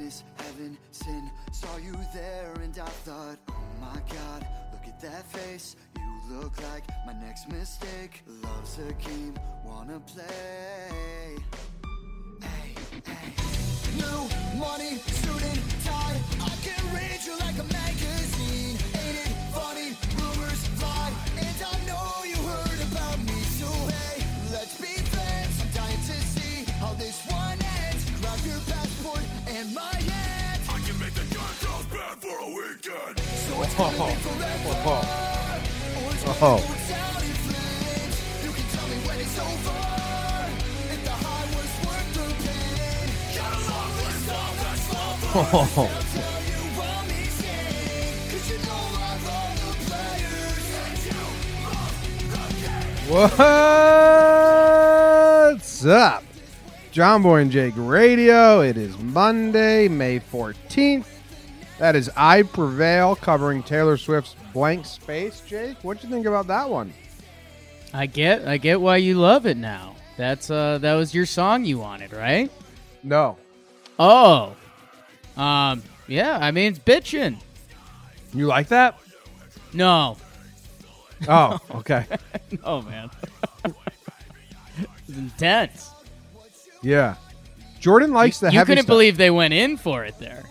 Heaven, sin. Saw you there and I thought, oh my god, look at that face. You look like my next mistake. Love's a game, wanna play. Hey, hey. New money, suit and tie. I can read you like a magazine. You love the game. What's up? John Boy and Jake Radio. It is Monday, May 14th. That is I Prevail covering Taylor Swift's Blank Space. Jake, what'd you think about that one? I get I get why you love it now. That's uh that was your song you wanted, right? No. Oh. Um yeah, I mean it's bitchin'. You like that? No. Oh, okay. Oh man. it's intense. yeah. Jordan likes the you couldn't stuff. believe they went in for it there.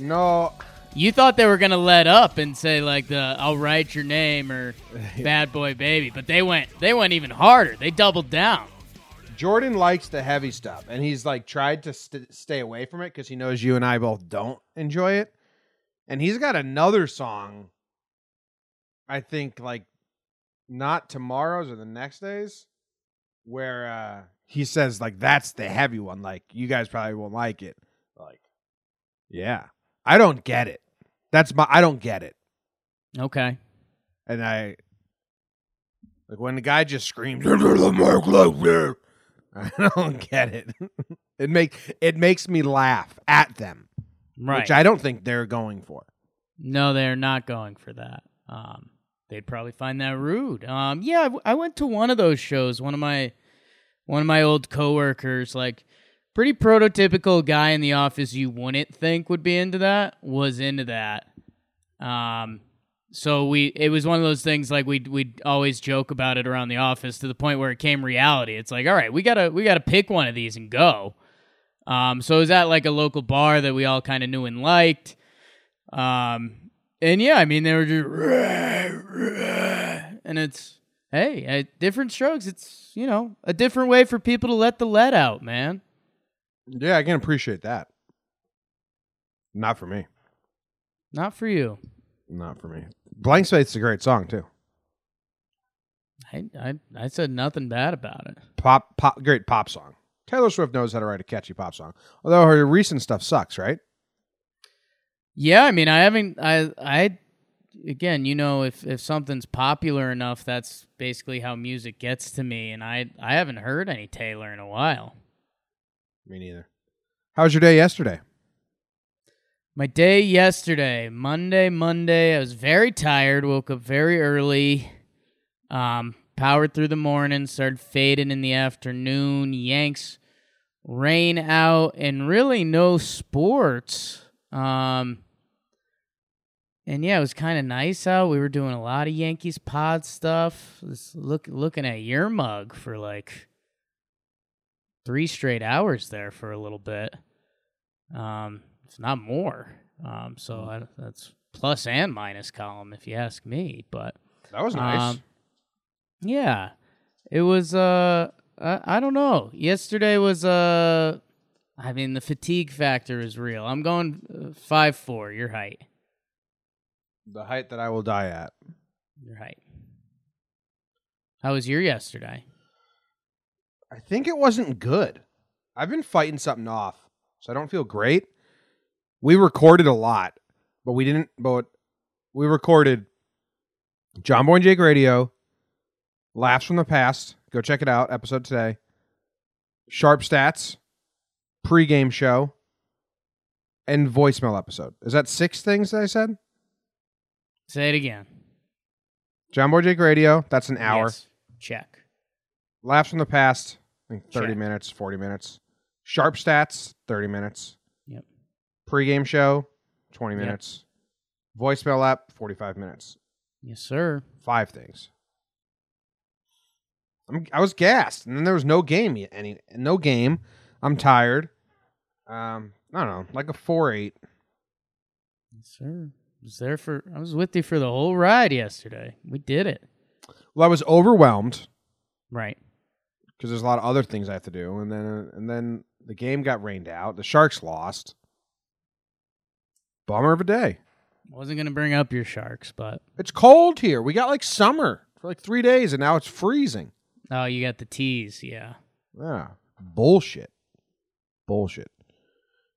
No. You thought they were gonna let up and say like the "I'll write your name" or "Bad Boy Baby," but they went they went even harder. They doubled down. Jordan likes the heavy stuff, and he's like tried to st- stay away from it because he knows you and I both don't enjoy it. And he's got another song, I think, like not tomorrow's or the next days, where uh he says like that's the heavy one. Like you guys probably won't like it. Like, yeah, I don't get it. That's my I don't get it, Okay. and I like when the guy just screams "Into the mic like this," I don't get it. it make it makes me laugh at them, Right. which I don't think they're going for. No, they're not going for that. Um, they'd probably find that rude. Um, yeah, I w- I went to one of those shows. One of my one of my old coworkers, like pretty prototypical guy in the office you wouldn't think would be into that, was into that. Um, so we it was one of those things like we'd we'd always joke about it around the office to the point where it came reality. It's like, all right, we gotta we gotta pick one of these and go. Um, so it was at like a local bar that we all kind of knew and liked. Um, and yeah, I mean, they were just, and it's, hey, different strokes. It's, you know, a different way for people to let the lead out, man. Yeah, I can appreciate that. Not for me. Not for you. Not for me. Blank Space is a great song too. I, I, I said nothing bad about it. Pop, pop, great pop song. Taylor Swift knows how to write a catchy pop song. Although her recent stuff sucks, right? Yeah, I mean, I haven't, I, I, again, you know, if, if something's popular enough, that's basically how music gets to me. And I, I haven't heard any Taylor in a while. Me neither. How was your day yesterday? My day yesterday, Monday, Monday, I was very tired, woke up very early, um, powered through the morning, started fading in the afternoon, Yanks rain out, and really no sports. Um, and yeah, it was kind of nice out. We were doing a lot of Yankees pod stuff. Just look looking at your mug for like three straight hours there for a little bit. Um, it's not more. Um, so I, that's plus and minus column if you ask me. But That was nice. um, yeah, it was. Uh, I, I don't know. Yesterday was. Uh, I mean, the fatigue factor is real. I'm going uh, five four. Your height. The height that I will die at. Your height. How was your yesterday? I think it wasn't good. I've been fighting something off, so I don't feel great. We recorded a lot, but we didn't. But we recorded John Boy and Jake Radio, Laughs from the Past. Go check it out. Episode today. Sharp Stats, pregame show, and voicemail episode. Is that six things that I said? Say it again. John Boy Jake Radio. That's an hour. Yes. Check. Laughs from the Past. I think thirty Check. minutes, forty minutes. Sharp Stats. Thirty minutes. Yep. Pre-game show, 20 Yep. minutes. Voicemail app, 45 minutes. Yes, sir. Five things. I'm, I was gassed, and then there was no game yet. Any no game. I'm tired. Um, I don't know, like a four eight. Yes, sir. I was there for I was with you for the whole ride yesterday. We did it. Well, I was overwhelmed Right. Because there's a lot of other things I have to do, and then and then the game got rained out. The Sharks lost. Bummer of a day. Wasn't gonna bring up your sharks, but It's cold here. We got like summer for like three days, and now it's freezing. oh, you got the tees, yeah. Yeah. Bullshit. Bullshit.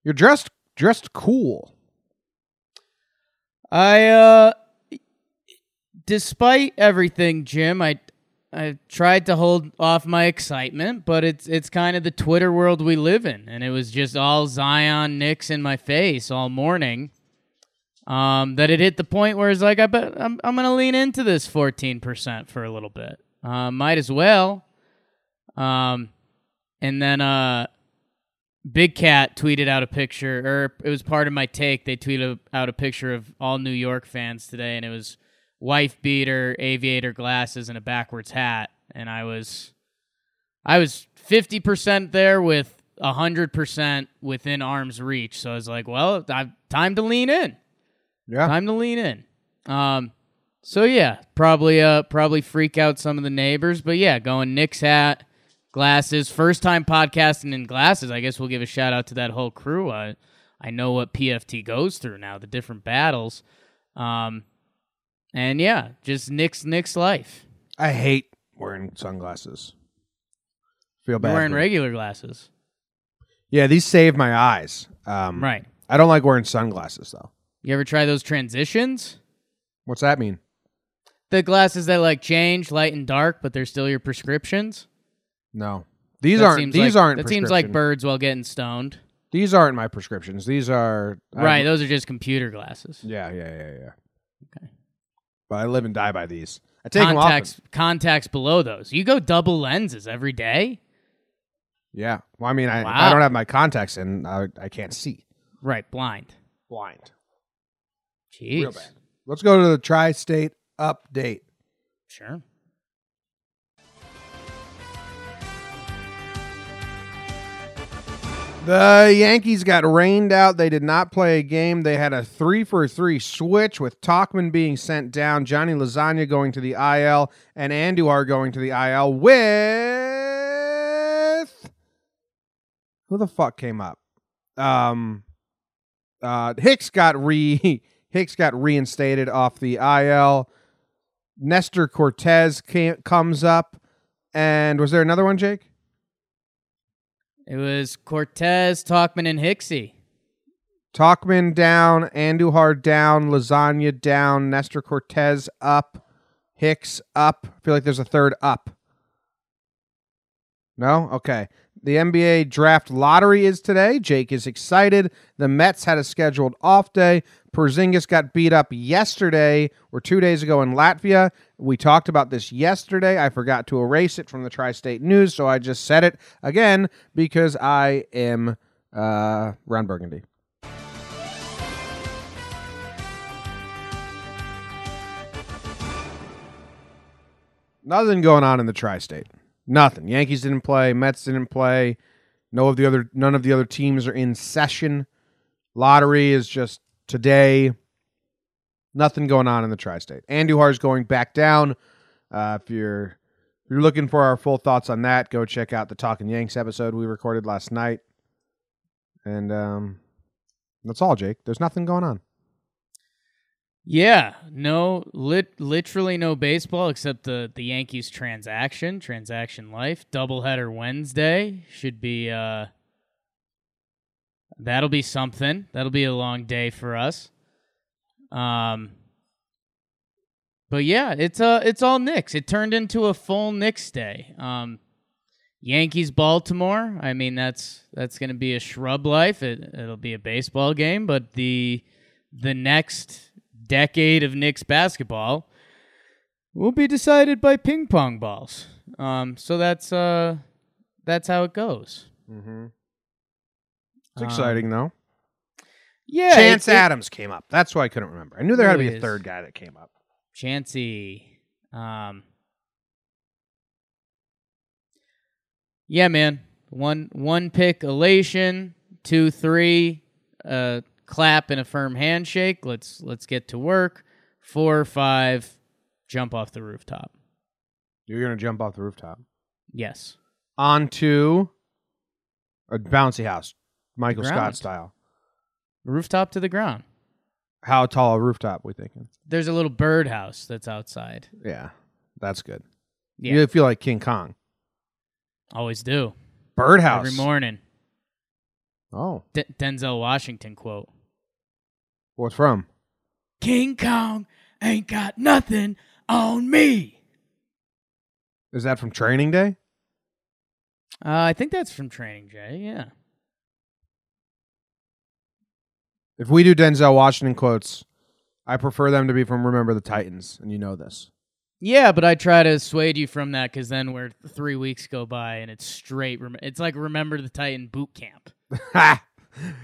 You're dressed dressed cool. I uh despite everything, Jim, I I tried to hold off my excitement, but it's it's kind of the Twitter world we live in, and it was just all Zion Knicks in my face all morning. Um, that it hit the point where it's like I bet I'm I'm gonna lean into this 14% for a little bit. Uh, might as well. Um, and then uh, Big Cat tweeted out a picture, or it was part of my take. They tweeted out a picture of all New York fans today, and it was wife beater, aviator glasses, and a backwards hat. And I was, I was fifty percent there with hundred percent within arm's reach. So I was like, well, I've time to lean in. Yeah. Time to lean in. Um, so yeah, probably uh probably freak out some of the neighbors, but yeah, going Knicks hat, glasses, first time podcasting in glasses. I guess we'll give a shout out to that whole crew. I I know what PFT goes through now, the different battles. Um, and yeah, just Knicks Knicks life. I hate wearing sunglasses. Feel You're bad. wearing for- regular glasses, Yeah, these save my eyes. Um, right? I don't like wearing sunglasses though. You ever try those transitions? What's that mean? The glasses that like change light and dark, but they're still your prescriptions. No, these That aren't. These like- aren't. That seems like birds while getting stoned. These aren't my prescriptions. These are Right, those are just computer glasses. yeah, yeah, yeah, yeah. Okay. But I live and die by these. I take them contacts off. contacts below those. You go double lenses every day. Yeah. Well, I mean, I, if I don't have my contacts in. I, I can't see. Right, blind. Blind. Jeez. Real bad. Let's go to the tri-state update. Sure. The Yankees got rained out. They did not play a game. They had a three for three switch with Tauchman being sent down, Johnny Lasagna going to the IL, and Andujar going to the IL with who the fuck came up? Um, uh, Hicks got re Hicks got reinstated off the IL. Nestor Cortes came, comes up, and was there another one, Jake? It was Cortes, Tauchman, and Hixie. Tauchman down, Andujar down, Lasagna down, Nestor Cortes up, Hicks up. I feel like there's a third up. No? Okay. The NBA draft lottery is today. Jake is excited. The Mets had a scheduled off day. Porzingis got beat up yesterday or two days ago in Latvia. We talked about this yesterday. I forgot to erase it from the tri state news, so I just said it again because I am uh, Ron Burgundy. Nothing going on in the tri-state. Nothing. Yankees didn't play. Mets didn't play. No of the other. None of the other teams are in session. Lottery is just today. Nothing going on in the tri-state. Andujar's going back down. Uh, if you're if you're looking for our full thoughts on that, go check out the Talking Yanks episode we recorded last night. And um, that's all, Jake. There's nothing going on. Yeah, no, lit, literally no baseball except the the Yankees transaction, transaction life, doubleheader Wednesday should be. uh That'll be something. That'll be a long day for us. Um, but yeah, it's uh it's all Knicks. It turned into a full Knicks day. Um, Yankees Baltimore. I mean, that's that's going to be a shrub life. It it'll be a baseball game, but the the next decade of Knicks basketball will be decided by ping pong balls. Um, so that's uh that's how it goes. Mm-hmm. It's Um, exciting though. Yeah, Chance it- it- Adams came up. That's why I couldn't remember. I knew there had to be Really a is. third guy that came up. Chancey. Um Yeah, man. One one pick elation, two, three, uh clap and a firm handshake. Let's let's get to work. Four, five, jump off the rooftop. You're gonna jump off the rooftop Yes. onto a bouncy house, Michael Scott style. Rooftop to the ground. How tall a rooftop? We thinking? There's a little birdhouse that's outside. Yeah, that's good. Yeah. You feel like King Kong. Always do. Birdhouse Every morning. Oh, D- Denzel Washington quote. what's from? King Kong ain't got nothing on me. Is that from Training Day? Uh, I think that's from Training Day. Yeah. If we do Denzel Washington quotes, I prefer them to be from Remember the Titans, and you know this. Yeah, but I try to dissuade you from that because then we're three weeks go by and it's straight. Rem- it's like Remember the Titan boot camp.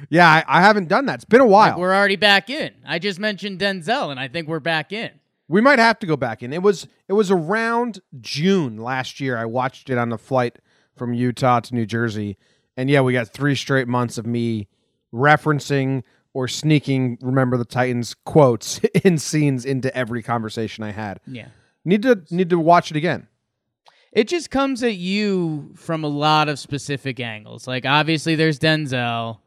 yeah, I, I haven't done that. It's been a while. Like, we're already back in. I just mentioned Denzel, and I think we're back in. We might have to go back in. It was it was around June last year. I watched it on the flight from Utah to New Jersey, and yeah, we got three straight months of me referencing or sneaking "Remember the Titans" quotes in scenes into every conversation I had. Yeah. Need to need to watch it again. It just comes at you from a lot of specific angles. Like obviously there's Denzel,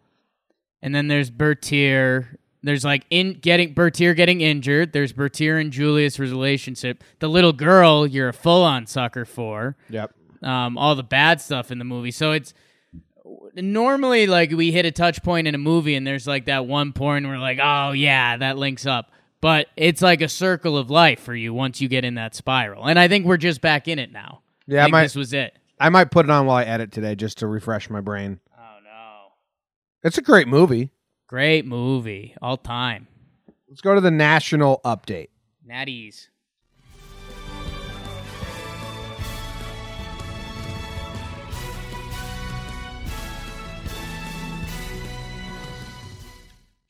and then there's Bertier. There's like in getting Bertier getting injured. There's Bertier and Julius' relationship. The little girl you're a full on sucker for. Yep. Um, all the bad stuff in the movie. So it's normally like we hit a touch point in a movie and there's like that one point where we're like, oh yeah, that links up. But it's like a circle of life for you once you get in that spiral. And I think we're just back in it now. Yeah, I I might this was it. I might put it on while I edit today just to refresh my brain. Oh no. It's a great movie. Great movie. All time. Let's go to the national update. Natties.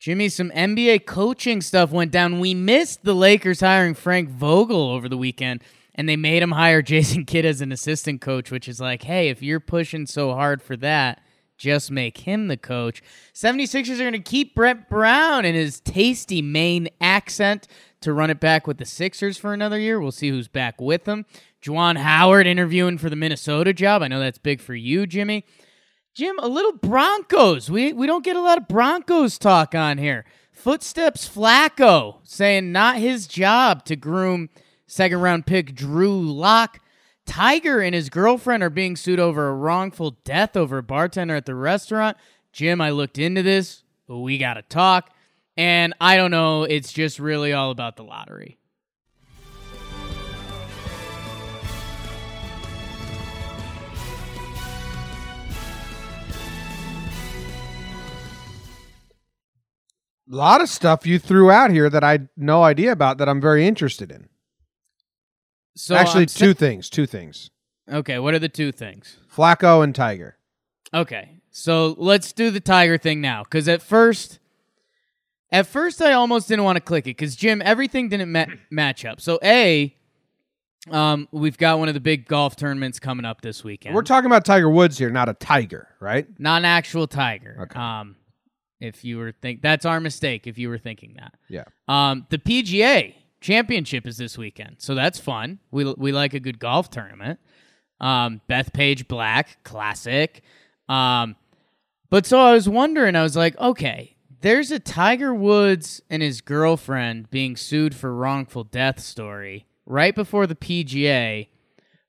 Jimmy, some NBA coaching stuff went down. We missed the Lakers hiring Frank Vogel over the weekend, and they made him hire Jason Kidd as an assistant coach, which is like, hey, if you're pushing so hard for that, just make him the coach. 76ers are going to keep Brett Brown and his tasty Maine accent to run it back with the Sixers for another year. We'll see who's back with them. Juwan Howard interviewing for the Minnesota job. I know that's big for you, Jimmy. Jim, a little Broncos. We we don't get a lot of Broncos talk on here. Footsteps Flacco saying not his job to groom second round pick Drew Lock. Tiger and his girlfriend are being sued over a wrongful death over a bartender at the restaurant. Jim, I looked into this. We got to talk. And I don't know. It's just really all about the lottery. A lot of stuff you threw out here that I had no idea about that I'm very interested in. So Actually, I'm two things. Two things. Okay, what are the two things? Flacco and Tiger. Okay, so let's do the Tiger thing now. Because at first, at first I almost didn't want to click it because Jim, everything didn't ma- match up. So a, um, we've got one of the big golf tournaments coming up this weekend. We're talking about Tiger Woods here, not a tiger, right? not an actual tiger. Okay. Um, if you were think that's our mistake. If you were thinking that. Yeah. Um, the PGA Championship is this weekend, so that's fun. We we like a good golf tournament. Um, Bethpage Black Classic. Um, but so I was wondering, I was like, okay, there's a Tiger Woods and his girlfriend being sued for wrongful death story right before the PGA,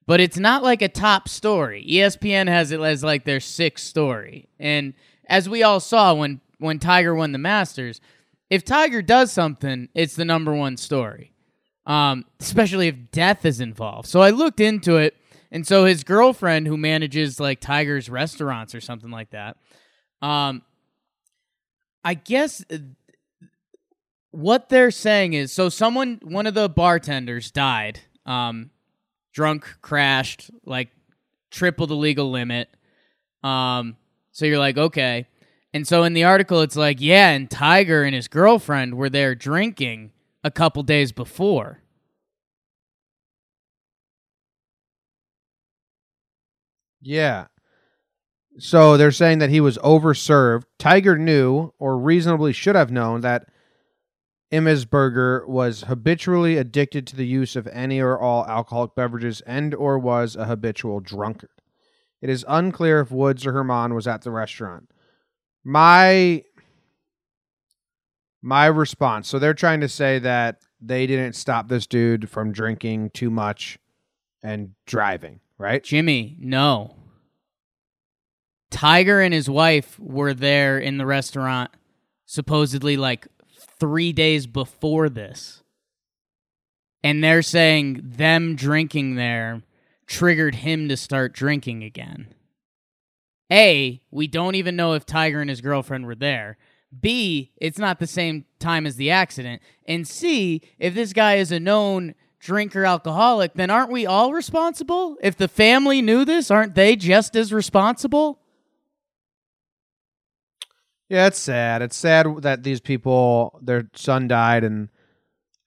but it's not like a top story. ESPN has it as like their sixth story. And as we all saw when when Tiger won the Masters, if Tiger does something, it's the number one story. Um, especially if death is involved. So I looked into it, and so his girlfriend, who manages like Tiger's restaurants or something like that, um, I guess uh, what they're saying is so someone, one of the bartenders died, um, drunk, crashed, like triple the legal limit. Um, so you're like, okay. And so in the article, it's like, yeah, and Tiger and his girlfriend were there drinking a couple days before. Yeah. So they're saying that he was overserved. Tiger knew, or reasonably should have known, that Immesberger was habitually addicted to the use of any or all alcoholic beverages and or was a habitual drunkard. It is unclear if Woods or Herman was at the restaurant. My my response. So they're trying to say that they didn't stop this dude from drinking too much and driving, right? Jimmy, no. Tiger and his wife were there in the restaurant supposedly like three days before this. And they're saying them drinking there triggered him to start drinking again. A, we don't even know if Tiger and his girlfriend were there. B, it's not the same time as the accident. And C, if this guy is a known drinker alcoholic, then aren't we all responsible? If the family knew this, aren't they just as responsible? Yeah, it's sad. It's sad that these people, their son died, and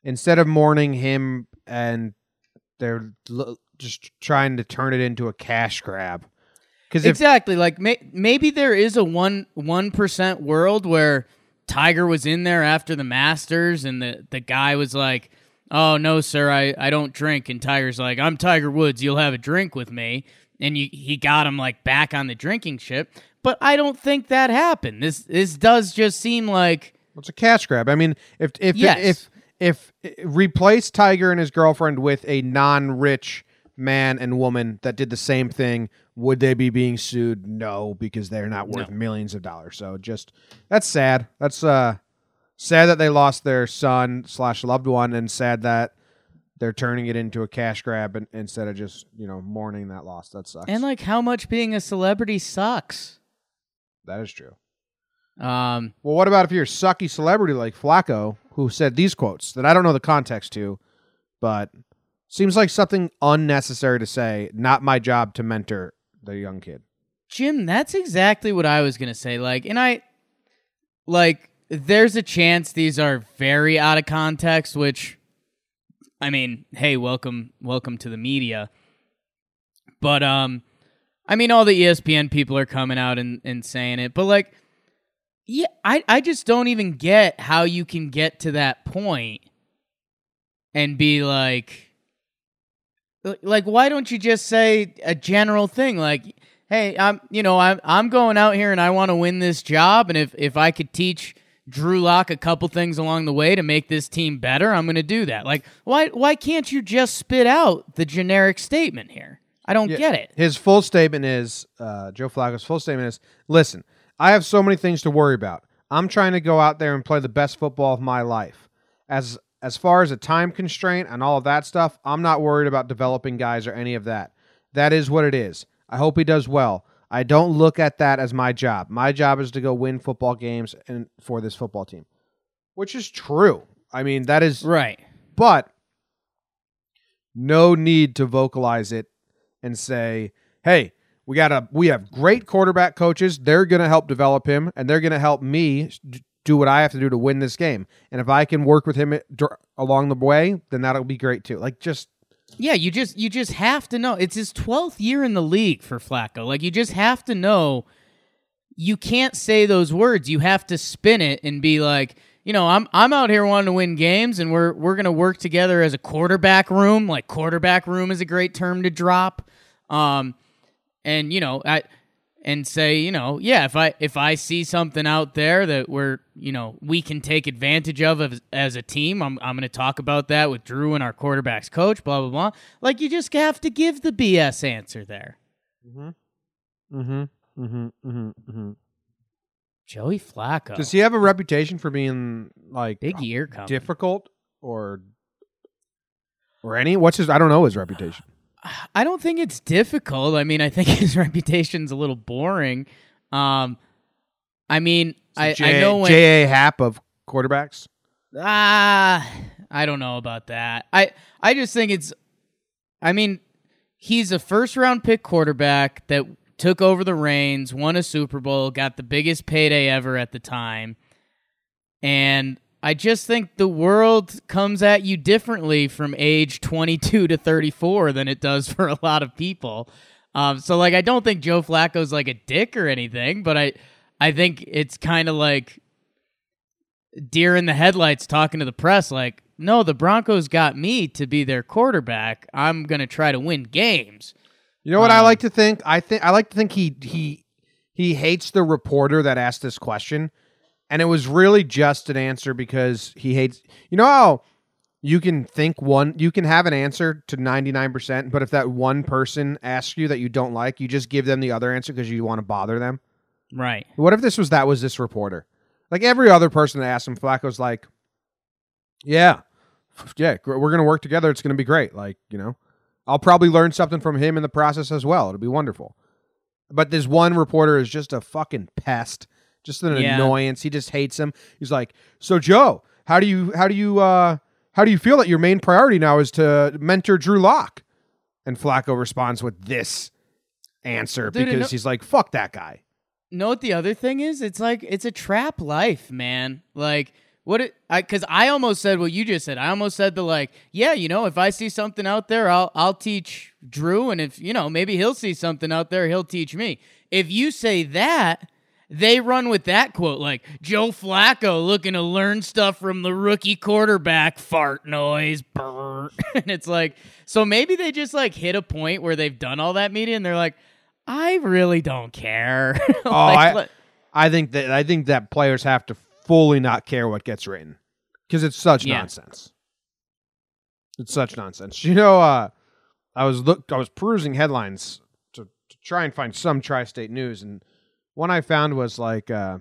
instead of mourning him, and they're just trying to turn it into a cash grab. Because if exactly, like may- maybe there is a one one percent world where Tiger was in there after the Masters, and the the guy was like, "Oh no, sir, I I don't drink," and Tiger's like, "I'm Tiger Woods. You'll have a drink with me." And you, he got him like back on the drinking ship, but I don't think that happened. This this does just seem like it's a cash grab. I mean, if if Yes. if if eh, replace Tiger and his girlfriend with a non-rich man and woman that did the same thing, would they be being sued? No, because they're not worth No. millions of dollars. So just that's sad. That's uh sad that they lost their son slash loved one, and sad that they're turning it into a cash grab and, instead of just you know mourning that loss. That sucks. and like how much being a celebrity sucks. that is true. Um, Well, what about if you're a sucky celebrity like Flacco, who said these quotes that I don't know the context to, but seems like something unnecessary to say. Not my job to mentor the young kid. Jim, that's exactly what I was gonna say. Like, and I like there's a chance these are very out of context, which I mean, hey, welcome welcome to the media. But um I mean all the ESPN people are coming out and, and saying it, but like yeah, I, I just don't even get how you can get to that point and be like like why don't you just say a general thing like hey i'm you know i'm i'm going out here and i want to win this job and if if i could teach drew lock a couple things along the way to make this team better i'm going to do that like why why can't you just spit out the generic statement here i don't Yeah. get it His full statement is uh, Joe Flacco's full statement is: Listen, I have so many things to worry about. I'm trying to go out there and play the best football of my life. As as far as a time constraint and all of that stuff, I'm not worried about developing guys or any of that. That is what it is. I hope he does well. I don't look at that as my job. My job is to go win football games and for this football team, which is true. I mean, that is right but no need to vocalize it and say, "Hey, we got a we have great quarterback coaches. They're going to help develop him and they're going to help me do what I have to do to win this game. And if I can work with him at- along the way, then that'll be great too." Like just yeah you just you just have to know. It's his 12th year in the league for flacco. Like you just have to know. You can't say those words. You have to spin it and be like you know i'm i'm out here wanting to win games and we're we're going to work together as a quarterback room. Like quarterback room is a great term to drop. Um and you know i and say, you know, yeah, if I if I see something out there that we're, you know, we can take advantage of as, as a team, I'm I'm going to talk about that with Drew and our quarterbacks coach, blah blah blah. Like you just have to give the BS answer there. Mm-hmm. Mm-hmm. Mm-hmm. Mm-hmm. mm-hmm. Joey Flacco. Does he have a reputation for being like big year coming? difficult or or any? What's his? I don't know his reputation. I don't think it's difficult. I mean, I think his reputation's a little boring. Um, I mean, I, J- I know when J. A. Happ of quarterbacks. ah, I don't know about that. I I just think it's. I mean, he's a first round pick quarterback that took over the reins, won a Super Bowl, got the biggest payday ever at the time, and I just think the world comes at you differently from age 22 to 34 than it does for a lot of people. Um, so like I don't think Joe Flacco's like a dick or anything, but I I think it's kind of like deer in the headlights talking to the press like, "No, the Broncos got me to be their quarterback. I'm going to try to win games." You know what I Um, like to think? I think I like to think he he he hates the reporter that asked this question, and it was really just an answer because he hates. You know how you can think one, you can have an answer to ninety nine percent, but if that one person asks you that you don't like, you just give them the other answer because you want to bother them. Right. What if this was that was this reporter? Like every other person that asked him, Flacco's like, "Yeah, yeah, we're gonna work together. It's gonna be great. Like, you know, I'll probably learn something from him in the process as well. It'll be wonderful." But this one reporter is just a fucking pest, just an Yeah. annoyance. He just hates him. He's like, "So Joe, how do you how do you uh how do you feel that your main priority now is to mentor Drew Lock?" And Flacco responds with this answer Dude, because no- he's like, "Fuck that guy." know what the other thing is? It's like it's a trap life, man. Like what it I cuz I almost said what you just said. I almost said the like, yeah, you know, if I see something out there, I'll I'll teach Drew and if, you know, maybe he'll see something out there, he'll teach me. If you say that, they run with that quote like Joe Flacco looking to learn stuff from the rookie quarterback fart noise. Brr. and it's like so maybe they just like hit a point where they've done all that media and they're like I really don't care. Oh, Like, I, let- I think that I think that players have to fully not care what gets written because it's such Yeah. nonsense. It's such nonsense. You know, uh, I was look I was perusing headlines to, to try and find some tri-state news, and one I found was like, uh,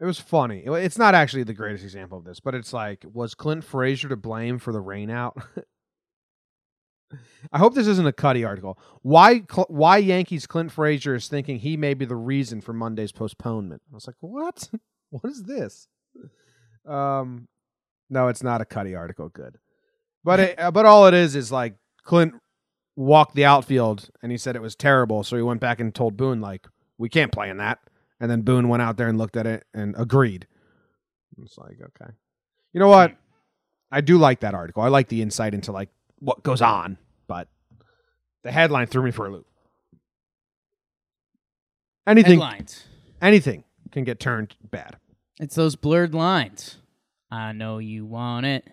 it was funny. It's not actually the greatest example of this, but it's like, was Clint Frazier to blame for the rain out? I hope this isn't a Cuddy article. Why why Yankees Clint Frazier is thinking he may be the reason for Monday's postponement. I was like, what? what is this? Um, no, it's not a Cuddy article. Good, but it, uh, but all it is is like Clint walked the outfield and he said it was terrible, so he went back and told Boone like we can't play in that, and then Boone went out there and looked at it and agreed. It's like okay, you know what? I do like that article. I like the insight into like what goes on, but the headline threw me for a loop. Anything, headlines. anything can get turned bad. It's those blurred lines. I know you want it.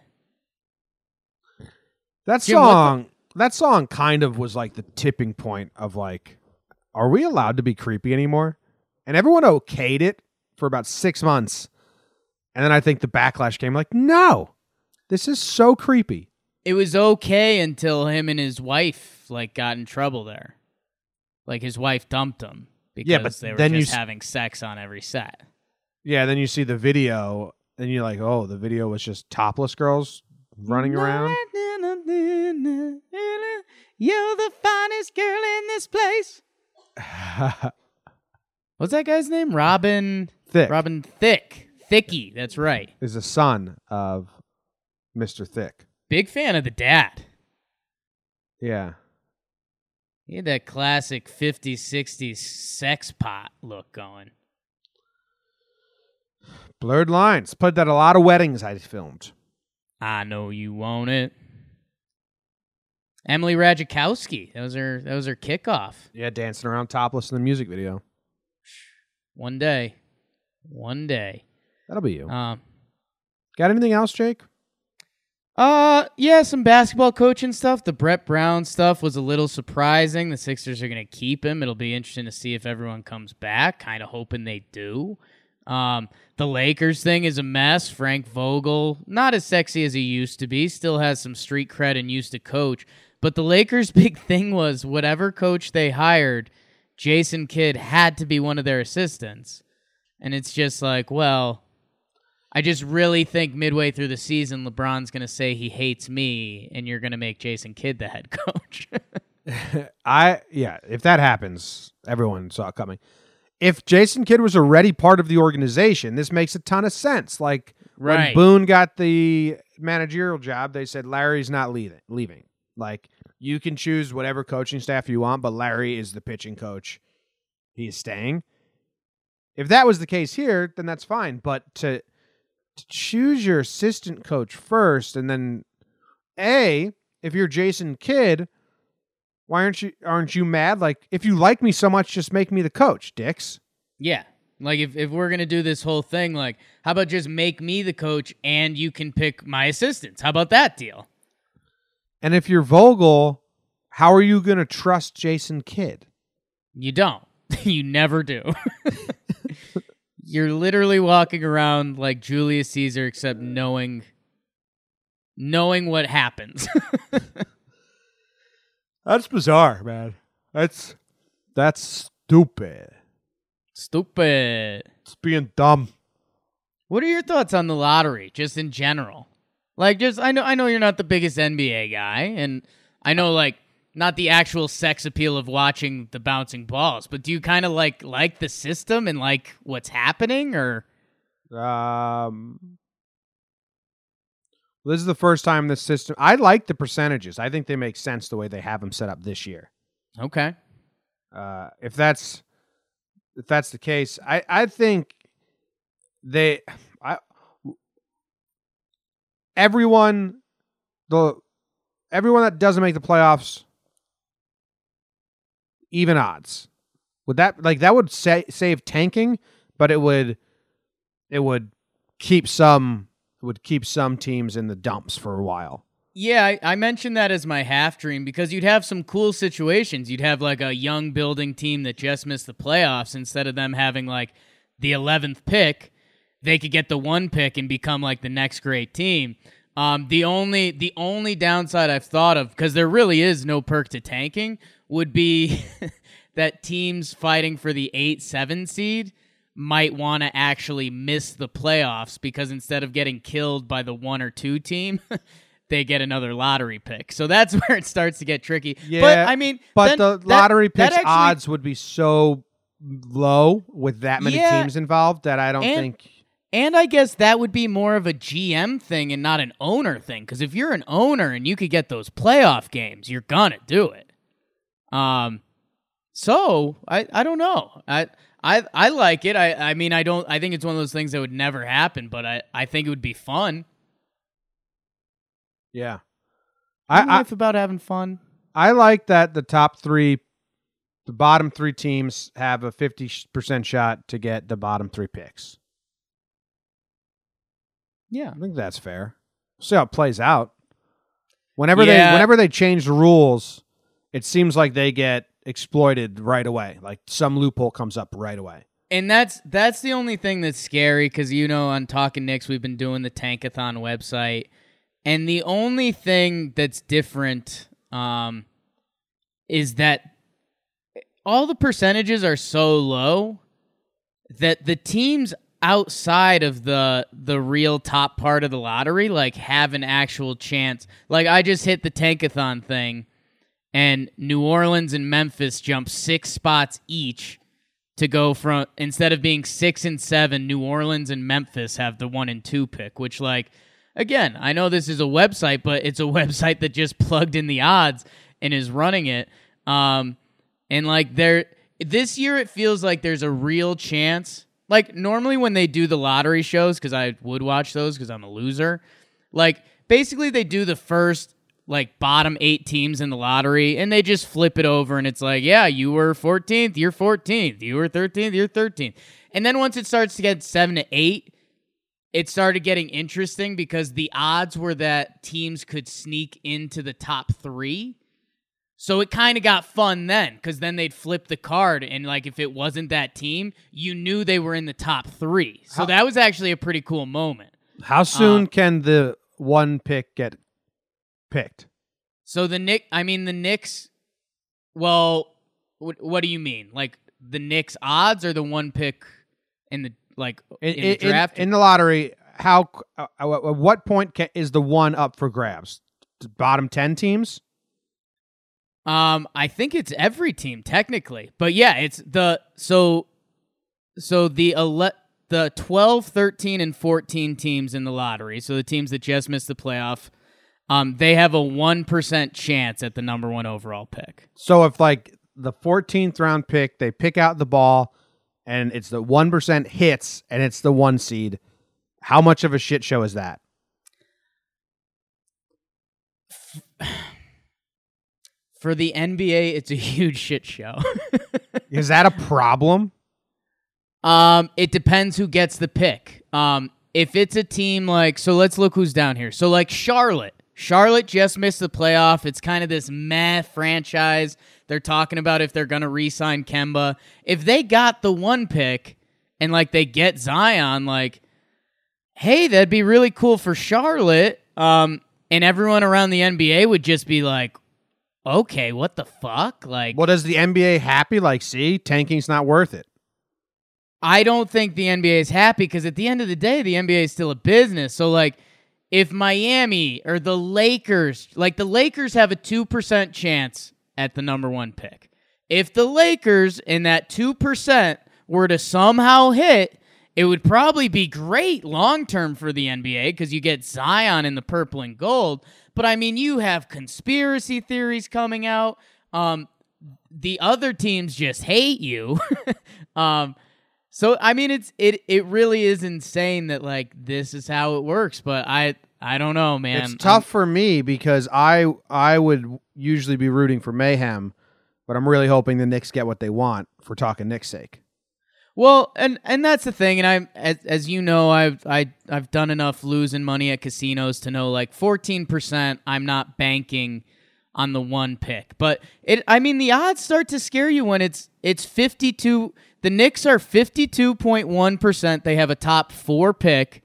That Jim, song, that song, kind of was like the tipping point of like, are we allowed to be creepy anymore? And everyone okayed it for about six months, and then I think the backlash came like, no, this is so creepy. It was okay until him and his wife like got in trouble there. Like his wife dumped him because Yeah, but they were then you just s- having sex on every set. Yeah, then you see the video, and you're like, oh, the video was just topless girls running around. You're the finest girl in this place. What's that guy's name? Robin. Thicke Robin Thicke. Thicky. That's right. is the son of Mr. Thicke. Big fan of the dad. Yeah. He had that classic 50s, 60s sex pot look going. Blurred lines. Put that a lot of weddings I filmed. I know you want it. Emily Ratajkowski. That was her. That was her kickoff. Yeah, dancing around topless in the music video. One day, one day. That'll be you. Um. Got anything else, Jake? Uh, yeah, some basketball coaching stuff. The Brett Brown stuff was a little surprising. The Sixers are going to keep him. It'll be interesting to see if everyone comes back. Kind of hoping they do. Um, the Lakers thing is a mess. Frank Vogel, not as sexy as he used to be, still has some street cred and used to coach. But the Lakers' big thing was whatever coach they hired, Jason Kidd had to be one of their assistants. And it's just like, well, I just really think midway through the season, LeBron's going to say he hates me, and you're going to make Jason Kidd the head coach. I yeah, if that happens, everyone saw it coming. If Jason Kidd was already part of the organization, this makes a ton of sense. Like when Boone got the managerial job, they said Larry's not leaving. Leaving. Like you can choose whatever coaching staff you want, but Larry is the pitching coach. He is staying. If that was the case here, then that's fine. But to to choose your assistant coach first, and then a if you're Jason Kidd, why aren't you aren't you mad? Like if you like me so much, just make me the coach, dicks. yeah. Like, if, if we're going to do this whole thing, like, how about just make me the coach and you can pick my assistants? How about that deal? And if you're Vogel, how are you going to trust Jason Kidd? You don't. you never do. You're literally walking around like Julius Caesar, except knowing knowing what happens. That's bizarre, man. That's that's stupid. Stupid. It's being dumb. What are your thoughts on the lottery, just in general? Like, just I know I know you're not the biggest NBA guy, and I know like not the actual sex appeal of watching the bouncing balls, but do you kind of like like the system and like what's happening, or Um, this is the first time this system. I like the percentages. I think they make sense the way they have them set up this year. okay? Uh, if that's if that's the case, I I think they I everyone the everyone that doesn't make the playoffs even odds. Would that like that would sa- save tanking, but it would it would keep some would keep some teams in the dumps for a while. Yeah, I, I mentioned that as my half dream because you'd have some cool situations. You'd have like a young building team that just missed the playoffs instead of them having like the 11th pick. They could get the one pick and become like the next great team. Um, the only the only downside I've thought of because there really is no perk to tanking would be that teams fighting for the eight seven seed might want to actually miss the playoffs because instead of getting killed by the one or two team, they get another lottery pick. So that's where it starts to get tricky. but I mean, but the that- lottery picks actually- odds would be so low with that many Yeah. teams involved that I don't And- think. And I guess that would be more of a GM thing and not an owner thing. Because if you're an owner and you could get those playoff games, you're gonna do it. Um, so I I don't know. I I I like it. I I mean I don't. I think it's one of those things that would never happen, but I I think it would be fun. Yeah, I, I, I life about having fun. I like that the top three, the bottom three teams have a fifty percent shot to get the bottom three picks. Yeah. I think that's fair. See how it plays out. Whenever Yeah. they whenever they change the rules, it seems like they get exploited right away. Like some loophole comes up right away. And that's that's the only thing that's scary because you know on Talking Knicks we've been doing the Tankathon website, and the only thing that's different um, is that all the percentages are so low that the teams outside of the the real top part of the lottery like have an actual chance. Like I just hit the Tankathon thing, and New Orleans and Memphis jump six spots each to go from instead of being six and seven, New Orleans and Memphis have the one and two pick, which like again, I know this is a website, but it's a website that just plugged in the odds and is running it. Um and like there this year it feels like there's a real chance. Like normally when they do the lottery shows, because I would watch those because I'm a loser, like basically they do the first like bottom eight teams in the lottery and they just flip it over and it's like, yeah, you were 14th, you're 14th, you were 13th, you're 13th. And then once it starts to get seven to eight, it started getting interesting because the odds were that teams could sneak into the top three. So it kind of got fun then because then they'd flip the card. And like if it wasn't that team, you knew they were in the top three. So How- that was actually a pretty cool moment. How soon Um, can the one pick get picked? So the Nick, I mean, the Knicks, well, what, what do you mean? Like the Knicks odds or the one pick in the, like, in, In, the draft? in the lottery, how uh, uh, at what point ca is the one up for grabs? The bottom ten teams. Um, I think it's every team technically, but yeah, it's the so so the ele- the 12, 13, and 14 teams in the lottery. So the teams that just missed the playoff, um, they have a one percent chance at the number one overall pick. So if like the 14th round pick, they pick out the ball, and it's the one percent hits, and it's the one seed. How much of a shit show is that? For the NBA, it's a huge shit show. Is that a problem? Um, it depends who gets the pick. Um, if it's a team like, so let's look who's down here. So like Charlotte. Charlotte just missed the playoff. It's kind of this meh franchise. They're talking about if they're going to re-sign Kemba. If they got the one pick and like they get Zion, like, hey, that'd be really cool for Charlotte. Um, and everyone around the NBA would just be like, okay, what the fuck? Like, Well, does the NBA happy? Like, see, tanking's not worth it. I don't think the NBA is happy because at the end of the day, the NBA is still a business. So, like, if Miami or the Lakers, like, the Lakers have a 2% chance at the number one pick. If the Lakers in that 2% were to somehow hit, it would probably be great long term for the NBA because you get Zion in the purple and gold. But I mean, you have conspiracy theories coming out. Um, the other teams just hate you. um, so I mean, it's it it really is insane that like this is how it works. But I I don't know, man. it's tough for me because I I would usually be rooting for mayhem, but I'm really hoping the Knicks get what they want for talking Knicks' sake. Well, and and that's the thing, and I, as, as you know, I've I I've done enough losing money at casinos to know like fourteen percent. I'm not banking on the one pick, but it. I mean, the odds start to scare you when it's it's fifty two. The Knicks are fifty two point one percent. They have a top four pick,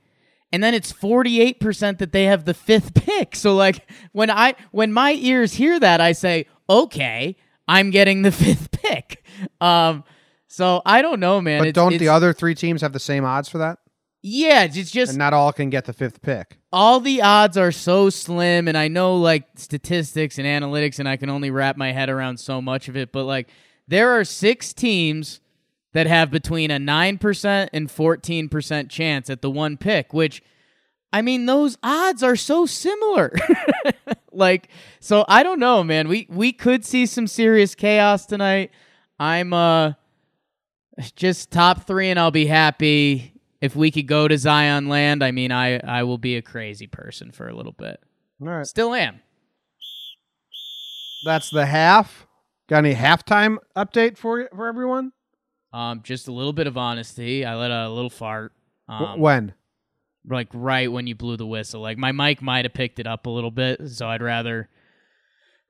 and then it's forty eight percent that they have the fifth pick. So like when I when my ears hear that, I say, okay, I'm getting the fifth pick. Um. So I don't know, man. But It's- don't the other three teams have the same odds for that? Yeah, it's just And not all can get the fifth pick. all the odds are so slim, and I know like statistics and analytics, and I can only wrap my head around so much of it. But like, there are six teams that have between a nine percent and fourteen percent chance at the one pick, which. I mean, those odds are so similar. like, so I don't know, man. We we could see some serious chaos tonight. I'm uh just top three, and I'll be happy. If we could go to Zion Land, I mean, I I will be a crazy person for a little bit. All right. Still am. That's the half. Got any halftime update for for everyone? Um, just a little bit of honesty. I let a little fart. Um, when? like right when you blew the whistle. Like my mic might have picked it up a little bit, so I'd rather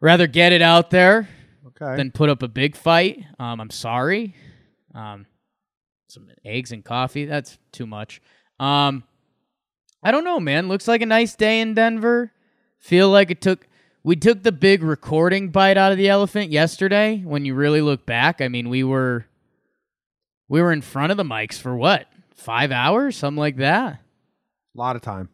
rather get it out there Okay. than put up a big fight. Um, I'm sorry. Um, some eggs and coffee. That's too much. Um, I don't know, man. Looks like a nice day in Denver. Feel like it took we took the big recording bite out of the elephant yesterday. When you really look back, I mean, we were we were in front of the mics for what five hours, something like that. A lot of time.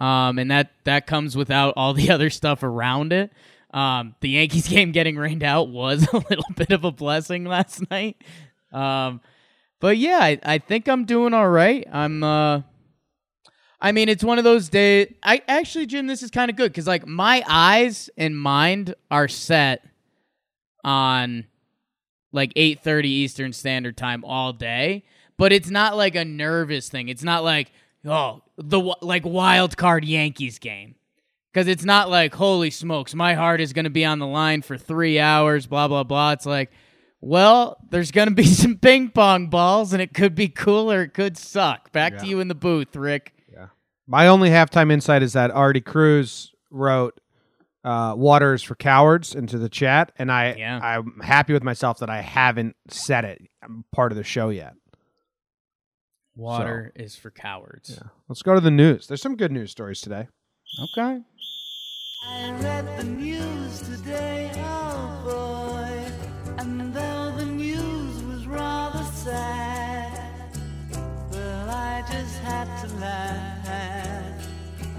Um, and that that comes without all the other stuff around it. Um, the Yankees game getting rained out was a little bit of a blessing last night. Um, but yeah, I, I think I'm doing all right. I'm. Uh, I mean, it's one of those days. I actually, Jim, this is kind of good because like my eyes and mind are set on like 8:30 Eastern Standard Time all day, but it's not like a nervous thing. It's not like oh the like wild card Yankees game because it's not like holy smokes, my heart is going to be on the line for three hours. Blah blah blah. It's like Well, there's going to be some ping pong balls, and it could be cool or it could suck. Back Yeah. to you in the booth, Rick. Yeah. My only halftime insight is that Artie Cruz wrote uh, "Waters for Cowards" into the chat, and I Yeah. I'm happy with myself that I haven't said it. I'm part of the show yet. Water is for cowards. Yeah. Let's go to the news. There's some good news stories today. Okay. I read the news today, oh boy, and though the news was rather sad, well, I just had to laugh.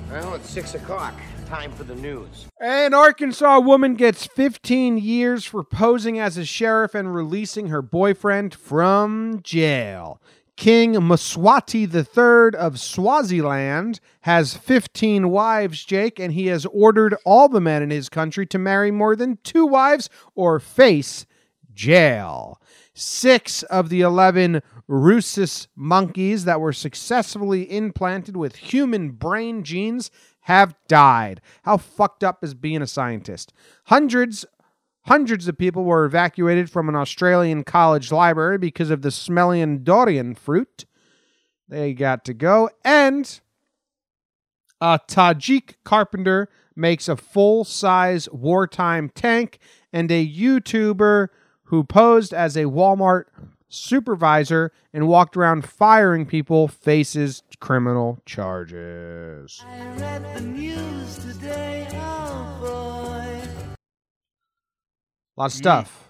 Well, it's six o'clock. Time for the news. An Arkansas woman gets 15 years for posing as a sheriff and releasing her boyfriend from jail. King Mswati III of Swaziland has 15 wives, Jake, and he has ordered all the men in his country to marry more than two wives or face jail. Six of the 11 rhesus monkeys that were successfully implanted with human brain genes have died. How fucked up is being a scientist? Hundreds Hundreds of people were evacuated from an Australian college library because of the smelly and durian fruit. They got to go. And a Tajik carpenter makes a full size wartime tank, and a YouTuber who posed as a Walmart supervisor and walked around firing people faces criminal charges. I read the news today, oh boy. A lot of stuff.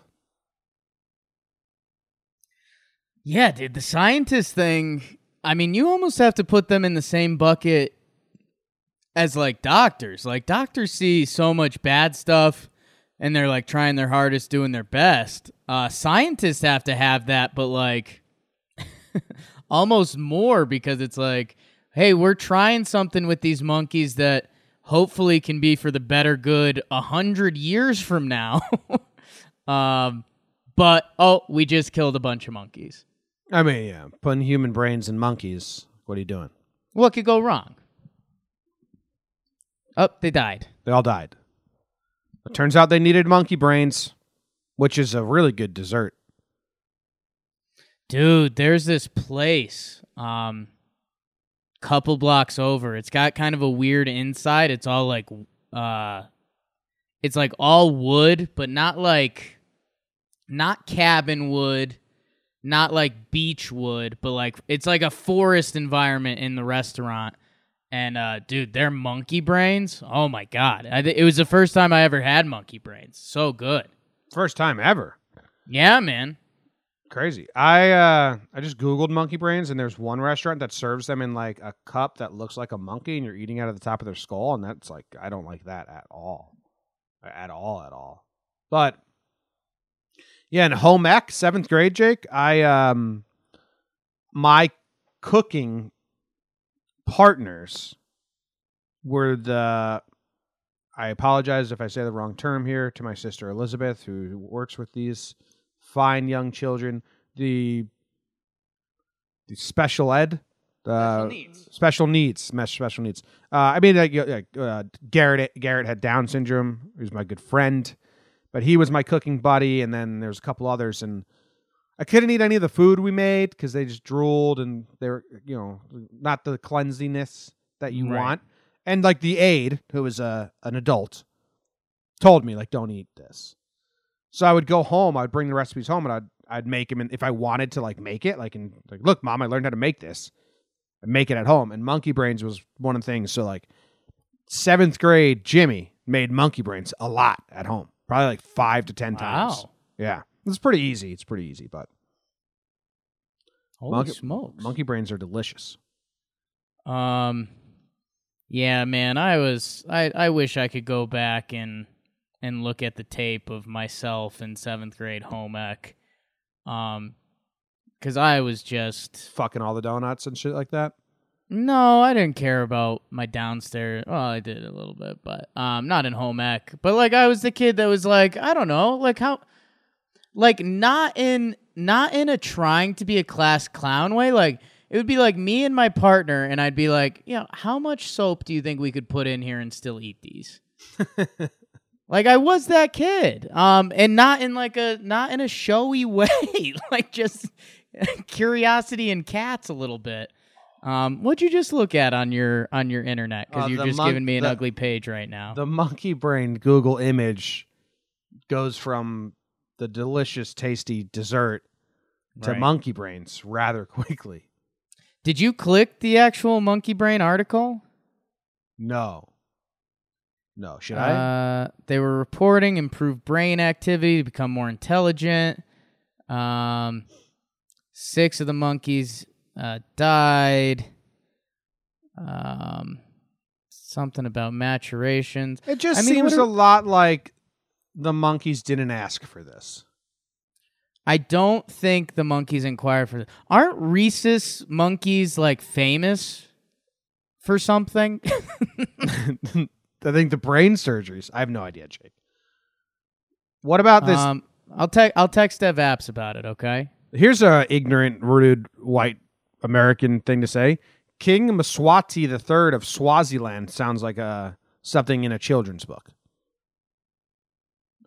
Yeah, dude, the scientist thing, I mean, you almost have to put them in the same bucket as like doctors. Like doctors see so much bad stuff and they're like trying their hardest doing their best. Uh scientists have to have that but like almost more because it's like, hey, we're trying something with these monkeys that hopefully can be for the better good a hundred years from now. um, but oh, we just killed a bunch of monkeys. I mean, yeah, putting human brains in monkeys. What are you doing? What could go wrong? Oh, they died. They all died. It turns out they needed monkey brains, which is a really good dessert. Dude, there's this place um couple blocks over. It's got kind of a weird inside. It's all like uh it's like all wood, but not like not cabin wood, not like beach wood, but like it's like a forest environment in the restaurant. And uh dude, their monkey brains, oh my god. I, it was the first time I ever had monkey brains. So good. First time ever. Yeah, man. Crazy. I uh I just googled monkey brains and there's one restaurant that serves them in like a cup that looks like a monkey and you're eating out of the top of their skull and that's like I don't like that at all. At all at all. But yeah, in home ec, 7th grade, Jake, I um my cooking partners were the I apologize if I say the wrong term here to my sister Elizabeth who works with these fine young children. The the special ed, uh, Special needs. special needs, special needs. Uh, I mean, like, uh, Garrett Garrett had Down syndrome. He was my good friend, but he was my cooking buddy. And then there's a couple others, and I couldn't eat any of the food we made because they just drooled and they were, you know, not the cleansiness that you Right. want. And like the aide, who was a an adult, told me like, don't eat this. So I would go home. I'd bring the recipes home, and I'd I'd make them. And if I wanted to like make it, like and like, look, mom, I learned how to make this. I'd make it at home. And monkey brains was one of the things. So like seventh grade, Jimmy made monkey brains a lot at home, probably like five to ten times. Yeah, it's pretty easy. It's pretty easy, but Holy Monkey- smokes. monkey brains are delicious. Um, yeah, man, I was I I wish I could go back and and look at the tape of myself in seventh grade home ec, um, because I was just Fucking all the donuts and shit like that. no, I didn't care about my downstairs. Well, I did a little bit, but um, not in home ec. But like, I was the kid that was like, I don't know, like how, like not in not in a trying to be a class clown way. Like it would be like me and my partner, and I'd be like, you know, how much soap do you think we could put in here and still eat these? Like I was that kid. Um and not in like a not in a showy way. like just curiosity and cats a little bit. Um what'd you just look at on your on your internet cuz Uh, you're just mon- giving me an the- ugly page right now. The monkey brain Google image goes from the delicious, tasty dessert to Right. monkey brains rather quickly. Did you click the actual monkey brain article? No. No. Should I? Uh, they were reporting improved brain activity to become more intelligent. Um, six of the monkeys uh, died. Um, something about maturations. It just I mean, seems what a lot like the monkeys didn't ask for this. I don't think the monkeys inquired for. Aren't rhesus monkeys like famous for something? I think the brain surgeries. I have no idea, Jake. What about this? Um, I'll text. I'll text Dev Apps about it. Okay. Here's a ignorant, rude white American thing to say. King Mswati III of Swaziland sounds like a something in a children's book.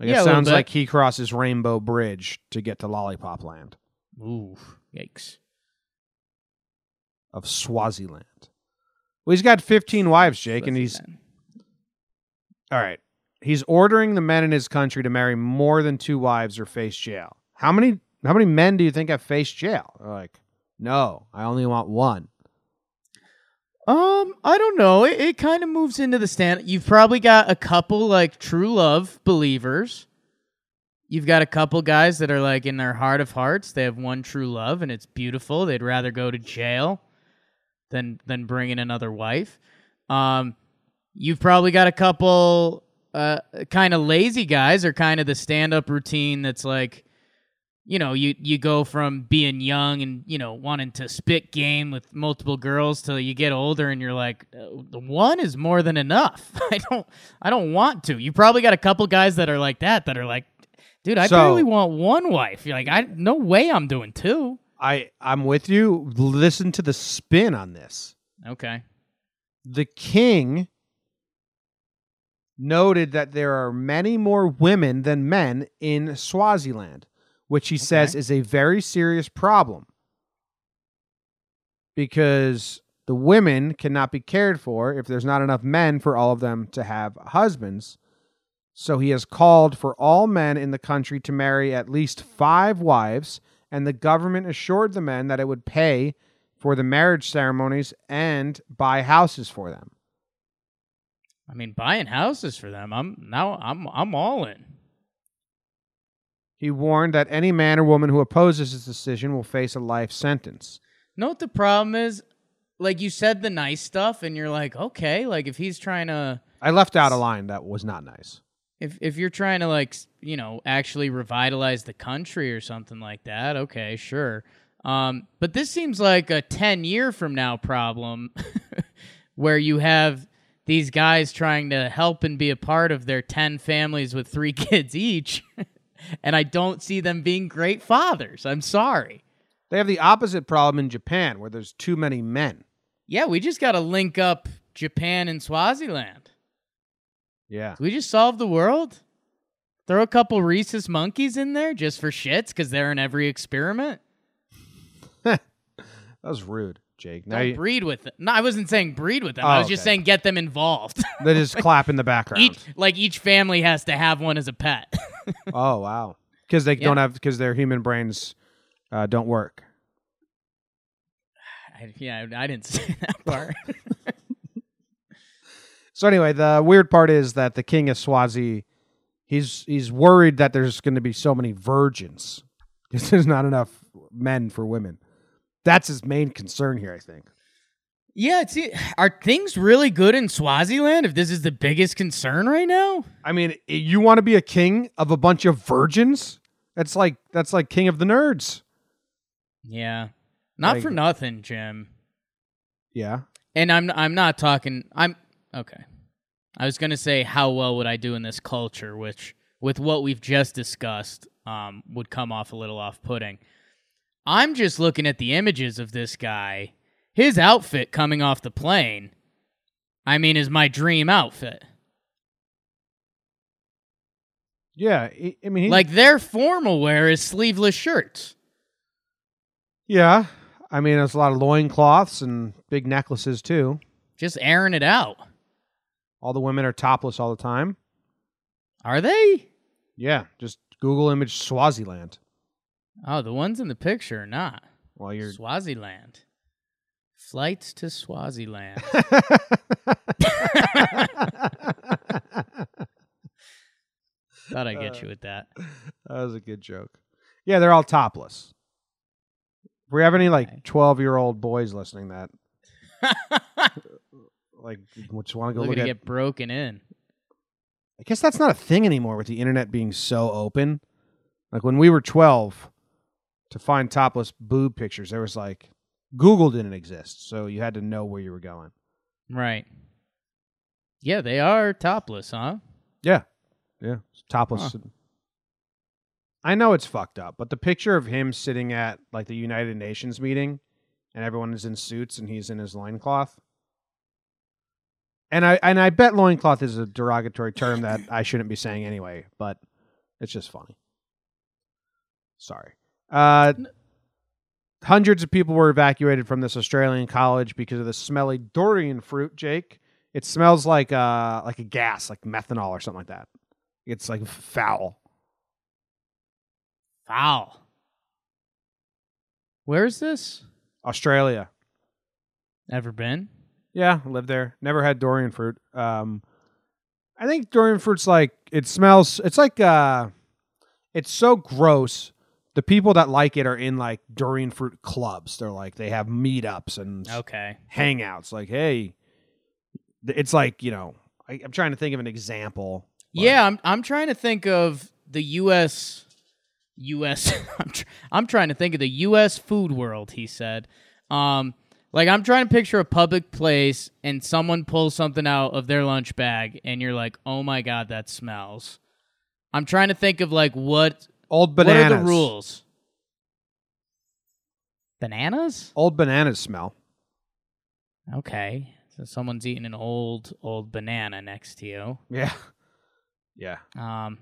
Like Yeah, it sounds like he crosses Rainbow Bridge to get to Lollipop Land Ooh, yikes. of Swaziland. Well, he's got 15 wives, Jake, and he's all right. He's ordering the men in his country to marry more than two wives or face jail. How many? How many men do you think have faced jail? They're like, no, I only want one. Um, I don't know. It, it kind of moves into the stand. You've probably got a couple like true love believers. You've got a couple guys that are like in their heart of hearts, they have one true love and it's beautiful. They'd rather go to jail than than bring in another wife. Um, you've probably got a couple uh kind of lazy guys or kind of the stand up routine that's like you know, you you go from being young and you know wanting to spit game with multiple girls till you get older and you're like, "Uh, the one is more than enough. I don't I don't want to. You probably got a couple guys that are like that that are like, dude, I So- barely want one wife. You're like, I no way I'm doing two. I I'm with you. Listen to the spin on this. Okay. The king noted that there are many more women than men in Swaziland, which he says is a very serious problem because the women cannot be cared for if there's not enough men for all of them to have husbands. So he has called for all men in the country to marry at least five wives, and the government assured the men that it would pay for the marriage ceremonies and buy houses for them. I mean, buying houses for them. I'm now I'm I'm all in. He warned that any man or woman who opposes his decision will face a life sentence. Know what the problem is? Like you said the nice stuff, and you're like, okay, like if he's trying to I left out a line that was not nice. if if you're trying to like s- you know actually revitalize the country or something like that okay sure um but this seems like a 10 year from now problem where you have these guys trying to help and be a part of their 10 families with 3 kids each and I don't see them being great fathers I'm sorry They have the opposite problem in Japan where there's too many men. yeah we just got to link up Japan and Swaziland Yeah. we just solve the world Throw a couple rhesus monkeys in there just for shits because they're in every experiment. that was rude, Jake. Now Don't you, breed with them. No, I wasn't saying breed with them. Oh, I was just saying get them involved. they just clap in the background. each like each family has to have one as a pet. oh wow. Because they Yeah. don't have because their human brains uh, don't work. I, yeah, I didn't say that part. So anyway, the weird part is that the king of Swazi, he's he's worried that there's going to be so many virgins because there's not enough men for women. That's his main concern here, I think. yeah, it's, are things really good in Swaziland? If this is the biggest concern right now, I mean, you want to be a king of a bunch of virgins? That's like that's like king of the nerds. yeah, not Like- for nothing, Jim. Yeah. And I'm I'm not talking. I'm okay. I was gonna say how well would I do in this culture, which with what we've just discussed, um, would come off a little off-putting. I'm just looking at the images of this guy. His outfit coming off the plane. I mean, is my dream outfit. Yeah, I mean, he, Like their formal wear is sleeveless shirts. yeah. I mean, there's a lot of loincloths and big necklaces too. Just airing it out. All the women are topless all the time. Are they? Yeah, just Google image Swaziland Oh, the ones in the picture are not. while you're. Swaziland. Flights to Swaziland. Thought I'd get uh, you with that. That was a good joke. Yeah, they're all topless. If we have any like twelve year old boys listening, that like just want to go look to at. get broken in. I guess that's not a thing anymore with the internet being so open. Like when we were twelve, to find topless boob pictures, there was like Google didn't exist, so you had to know where you were going. Right. Yeah, they are topless, huh? Yeah, yeah, It's topless. I know it's fucked up, but the picture of him sitting at like the United Nations meeting and everyone is in suits and he's in his loincloth. And I and I bet loincloth is a derogatory term that I shouldn't be saying anyway, but it's just funny. Sorry. Uh hundreds of people were evacuated from this Australian college because of the smelly durian fruit, Jake. It smells like uh like a gas, like methanol or something like that. It's like foul. Foul. Where's this? Australia. Ever been? Yeah, lived there. Never had durian fruit. Um, I think durian fruit's like it smells. It's like uh, it's so gross. The people that like it are in like durian fruit clubs. They're like they have meetups and Okay. hangouts. Like, hey, it's like you know. I, I'm trying to think of an example. but- Yeah, I'm I'm trying to think of the U.S. U.S. I'm, tr- I'm trying to think of the U.S. food world. He said, um, like I'm trying to picture a public place and someone pulls something out of their lunch bag, and you're like, oh my god, that smells. I'm trying to think of like what old bananas. what are the rules? Bananas? Old bananas smell. Okay, so someone's eating an old old banana next to you. Yeah, yeah. Um,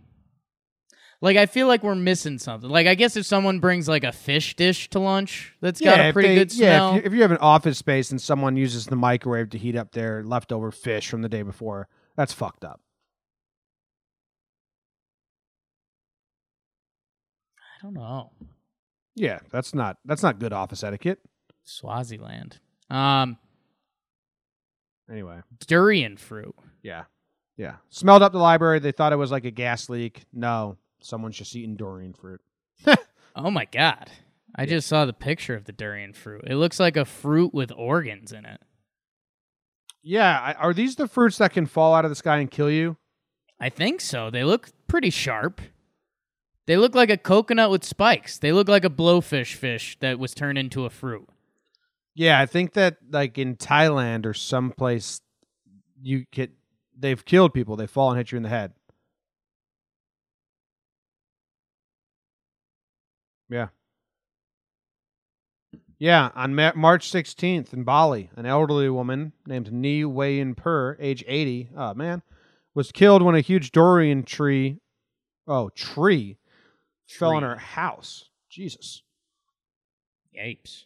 like I feel like we're missing something. Like I guess if someone brings like a fish dish to lunch that's got a pretty they- good Yeah, smell. if you, if you have an office space and someone uses the microwave to heat up their leftover fish from the day before, that's fucked up. I don't know. Yeah, that's not that's not good office etiquette. Swaziland. Um, Anyway, durian fruit. yeah, yeah. Smelled up the library. They thought it was like a gas leak. No, someone's just eating durian fruit. Oh my god! I just saw the picture of the durian fruit. It looks like a fruit with organs in it. Yeah, I, are these the fruits that can fall out of the sky and kill you? I think so. They look pretty sharp. They look like a coconut with spikes. They look like a blowfish fish that was turned into a fruit. Yeah, I think that like in Thailand or someplace, you get they've killed people. They fall and hit you in the head. Yeah. Yeah, on Ma- March 16th in Bali, an elderly woman named Ni Wayin Per, age 80, oh man, was killed when a huge durian tree, oh, tree, fell on her house. Jesus. Yipes.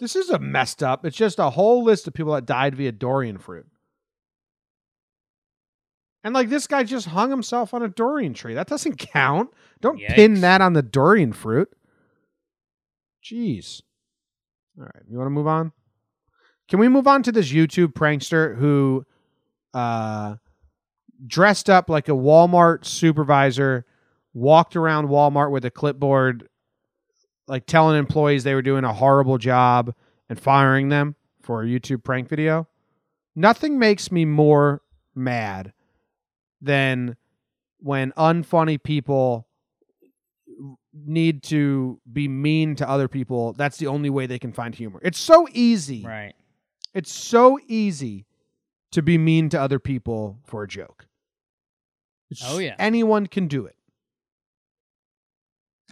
This is a messed up. It's just a whole list of people that died via durian fruit. And like this guy just hung himself on a durian tree. That doesn't count. Don't pin that on the durian fruit. Jeez. All right, you want to move on? Can we move on to this YouTube prankster who uh dressed up like a Walmart supervisor, walked around Walmart with a clipboard like telling employees they were doing a horrible job and firing them for a YouTube prank video. Nothing makes me more mad than when unfunny people need to be mean to other people. That's the only way they can find humor. It's so easy. Right. It's so easy to be mean to other people for a joke. It's- Oh, yeah. Anyone can do it.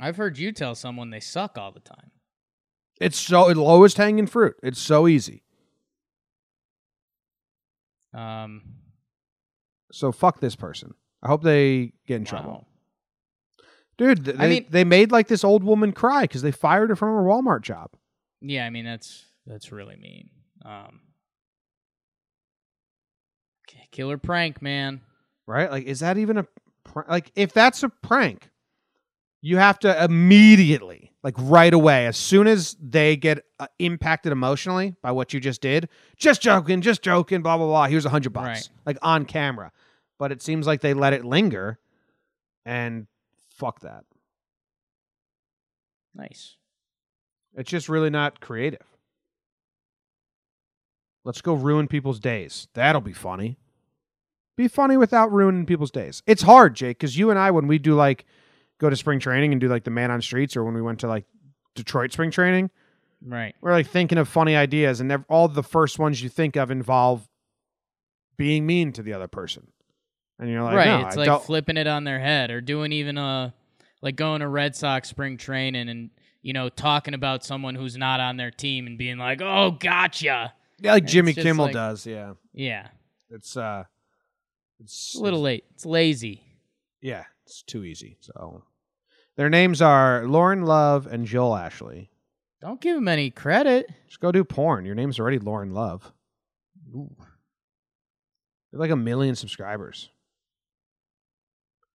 I've heard you tell someone they suck all the time. It's so lowest hanging fruit. It's so easy. Um, So fuck this person. I hope they get in trouble. Dude, th- I they, mean- they made like this old woman cry because they fired her from her Walmart job. Yeah, I mean that's that's really mean. Um, killer prank, man. Right? Like, is that even a pr- like? If that's a prank, you have to immediately, like right away, as soon as they get uh, impacted emotionally by what you just did, just joking, just joking, blah blah blah. Here's a hundred bucks, Right. like on camera. But it seems like they let it linger, and fuck that. Nice. It's just really not creative. Let's go ruin people's days. That'll be funny. Be funny without ruining people's days. It's hard, Jake, because you and I, when we do like go to spring training and do like the man on streets, or when we went to like Detroit spring training, Right. we're like thinking of funny ideas, and all the first ones you think of involve being mean to the other person. And you're like, right. no, it's I like don't- flipping it on their head or doing even a like going to Red Sox spring training and you know talking about someone who's not on their team and being like, "Oh, gotcha." yeah, like it's Jimmy Kimmel like- does. Yeah, Yeah. it's uh, it's It's a little late. It's lazy. Yeah, it's too easy. So their names are Lauren Love and Joel Ashley. Don't give him any credit. Just go do porn. Your name's already Lauren Love. Ooh. They're like a million subscribers.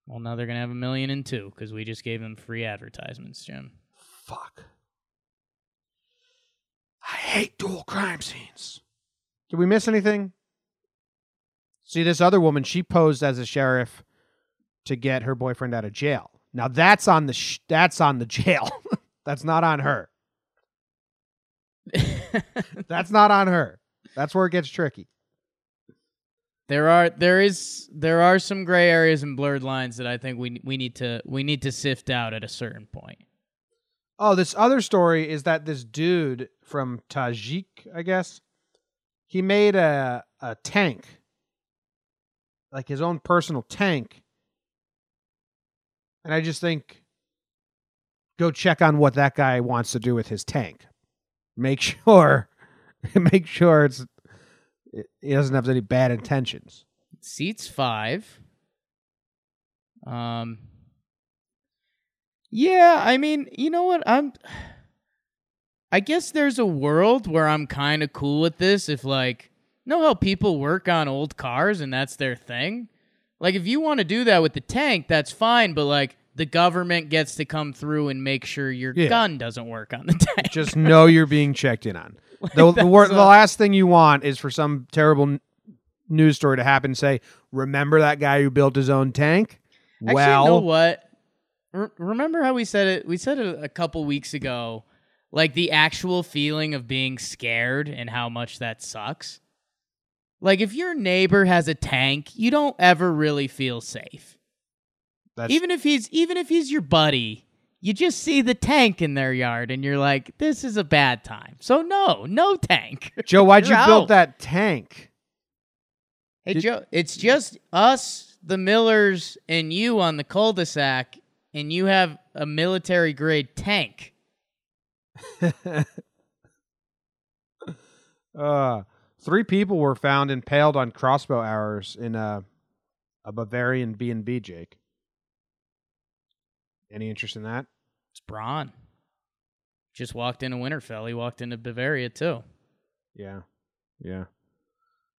Well, now they're gonna have a million and two because we just gave them free advertisements, Jim. Fuck. I hate dual crime scenes. Did we miss anything? See, this other woman, she posed as a sheriff to get her boyfriend out of jail. Now that's on the sh- that's on the jail. that's not on her. That's not on her. That's where it gets tricky. There are there is there are some gray areas and blurred lines that I think we we need to we need to sift out at a certain point. Oh, this other story is that this dude from Tajik, I guess, he made a a tank, like his own personal tank, and I just think, go check on what that guy wants to do with his tank. Make sure, make sure it's he doesn't have any bad intentions. Seats five. Um. Yeah, I mean, you know what? I'm. I guess there's a world where I'm kind of cool with this. If like, know how people work on old cars and that's their thing. Like, if you want to do that with the tank, that's fine. But like, the government gets to come through and make sure your Yeah. gun doesn't work on the tank. Just know you're being checked in on. The, the, that's wor- the last thing you want is for some terrible n- news story to happen and say, remember that guy who built his own tank? Actually, well, you know what? Re- remember how we said it? We said it a couple weeks ago. Like the actual feeling of being scared and how much that sucks. Like if your neighbor has a tank, you don't ever really feel safe. that's, Even if he's even if he's your buddy, you just see the tank in their yard and you're like, this is a bad time. So no, no tank. Joe, why'd you You're build that tank? Hey Did- Joe, it's just us, the Millers, and you on the cul-de-sac, and you have a military grade tank. uh, three people were found impaled on crossbow arrows in a, a Bavarian B and B. Jake, any interest in that? It's Bronn. Just walked into Winterfell. He walked into Bavaria too. Yeah, yeah.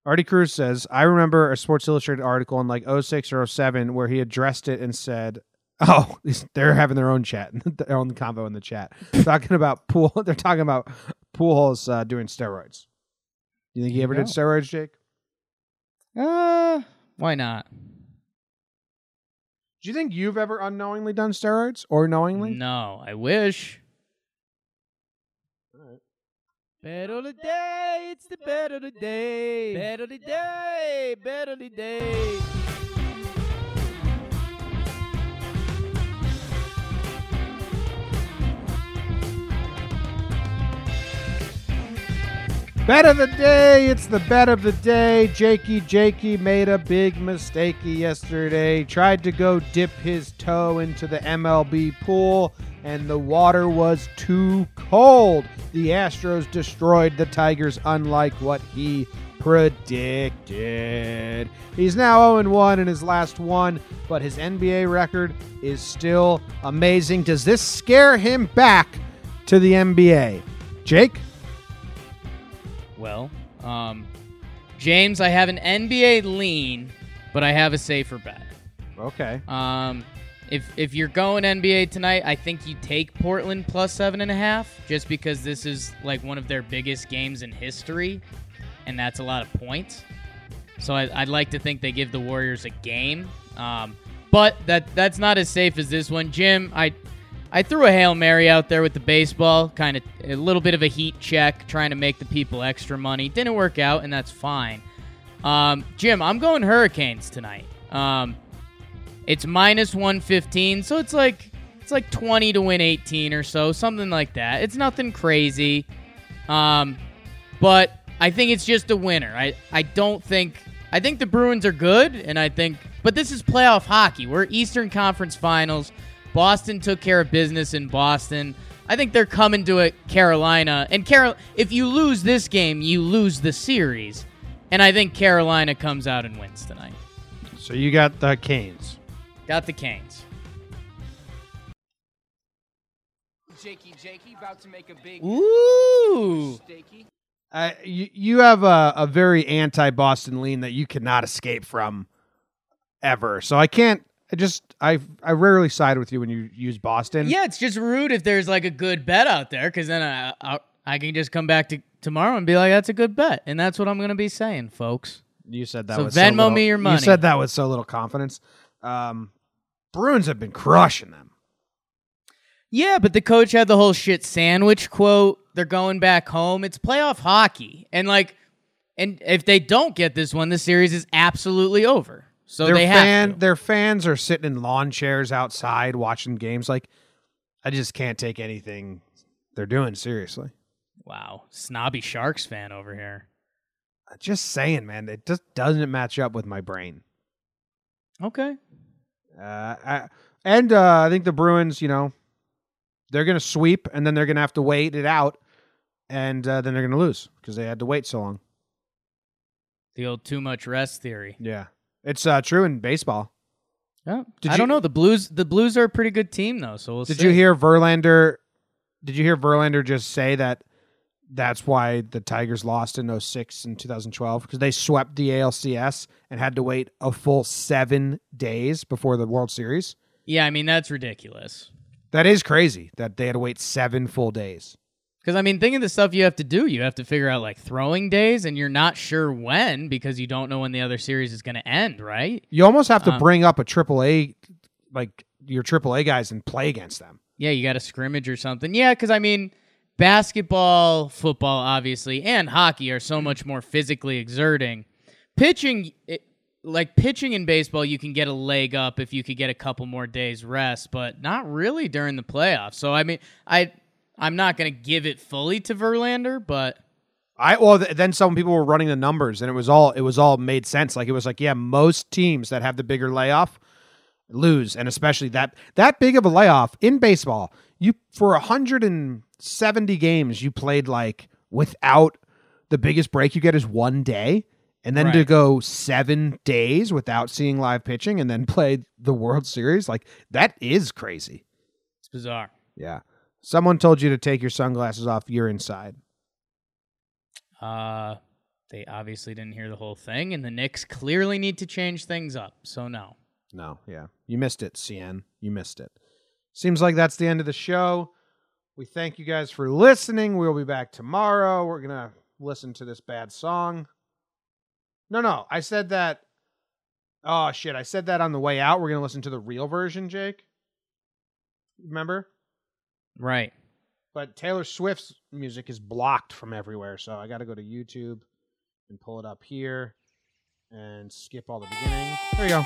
Artie Cruz says, I remember a Sports Illustrated article in like 06 or 07 where he addressed it and said, Oh, they're having their own chat, their own convo in the chat. talking about pool. They're talking about Pujols uh, doing steroids. You think he ever you did go. steroids, Jake? Uh, why not? Do you think you've ever unknowingly done steroids or knowingly? No, I wish. Better the day, it's the better the day. Better the day, better the day. Bet of the day. It's the bet of the day. Jakey Jakey made a big mistake yesterday. Tried to go dip his toe into the MLB pool, and the water was too cold. The Astros destroyed the Tigers, unlike what he predicted. He's now 0 1 in his last one, but his NBA record is still amazing. Does this scare him back to the NBA? Jake? Well, um, James, I have an NBA lean, but I have a safer bet. Okay. Um, if if you're going NBA tonight, I think you take Portland plus seven and a half, just because this is like one of their biggest games in history, and that's a lot of points. So I, would like to think they give the Warriors a game, um, but that that's not as safe as this one. Jim, I I threw a hail mary out there with the baseball, kind of a little bit of a heat check, trying to make the people extra money. Didn't work out, and that's fine. Um, Jim, I'm going Hurricanes tonight. Um, it's minus 115, so it's like it's like 20 to win 18 or so, something like that. It's nothing crazy. Um, but I think it's just a winner. I I don't think I think the Bruins are good and I think but this is playoff hockey. We're Eastern Conference Finals. Boston took care of business in Boston. I think they're coming to it Carolina. And Carol if you lose this game, you lose the series. And I think Carolina comes out and wins tonight. So you got the Canes. Got the Canes. Jakey, Jakey, about to make a big Ooh. Uh, you, you have a, a very anti Boston lean that you cannot escape from ever. So I can't. I just I I rarely side with you when you use Boston. Yeah, it's just rude if there's like a good bet out there because then I, I I can just come back to tomorrow and be like, that's a good bet, and that's what I'm gonna be saying, folks. You said that. So with Venmo so little, me your money. You said that with so little confidence. Um, Bruins have been crushing them. Yeah, but the coach had the whole shit sandwich quote. They're going back home. It's playoff hockey, and like, and if they don't get this one, the series is absolutely over. So their they fan, their fans are sitting in lawn chairs outside watching games. Like, I just can't take anything they're doing seriously. Wow, snobby Sharks fan over here. Just saying, man, it just doesn't match up with my brain. Okay. Uh, I, and uh, I think the Bruins, you know, they're going to sweep, and then they're going to have to wait it out, and uh, then they're going to lose because they had to wait so long. The old too much rest theory. Yeah, it's uh, true in baseball. Oh, Did I you- don't know. The Blues. The Blues are a pretty good team, though. So we'll Did see. you hear Verlander? Did you hear Verlander just say that that's why the Tigers lost in 06 and 2012 because they swept the ALCS and had to wait a full seven days before the World Series? Yeah, I mean that's ridiculous. That is crazy that they had to wait seven full days. Because I mean, think of the stuff you have to do. You have to figure out like throwing days, and you're not sure when because you don't know when the other series is going to end, right? You almost have to Um, bring up a triple A, like your triple A guys, and play against them. Yeah, you got a scrimmage or something. Yeah, because I mean, basketball, football, obviously, and hockey are so much more physically exerting. Pitching, it, like pitching in baseball, you can get a leg up if you could get a couple more days rest, but not really during the playoffs. So I mean, I I'm not going to give it fully to Verlander, but I well th- then some people were running the numbers and it was all it was all made sense. Like it was like yeah, most teams that have the bigger layoff lose, and especially that that big of a layoff in baseball. You for 170 games you played like without the biggest break you get is one day. And then to go seven days without seeing live pitching and then play the World Series, like that is crazy. it's bizarre. Yeah. Someone told you to take your sunglasses off. You're inside. Uh, they obviously didn't hear the whole thing, and the Knicks clearly need to change things up. So no. No, yeah. You missed it, CN. You missed it. Seems like that's the end of the show. We thank you guys for listening. We'll be back tomorrow. We're going to listen to this bad song. No, no. I said that. Oh, shit. I said that on the way out. We're going to listen to the real version, Jake. Remember? Right. But Taylor Swift's music is blocked from everywhere. So I got to go to YouTube and pull it up here and skip all the beginning. There you go. All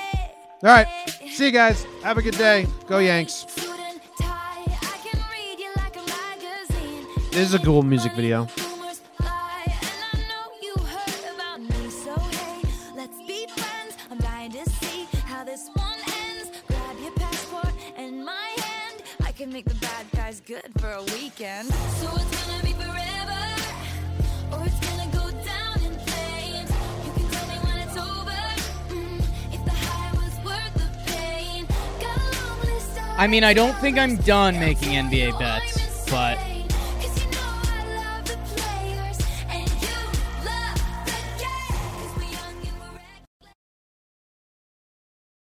right. See you guys. Have a good day. Go Yanks. This is a cool music video. Make the bad guys good for a weekend. So it's gonna be forever, or it's gonna go down in flames. You can tell me when it's over, mm, if the high was worth the pain. I mean, I don't think I'm done making NBA bets, but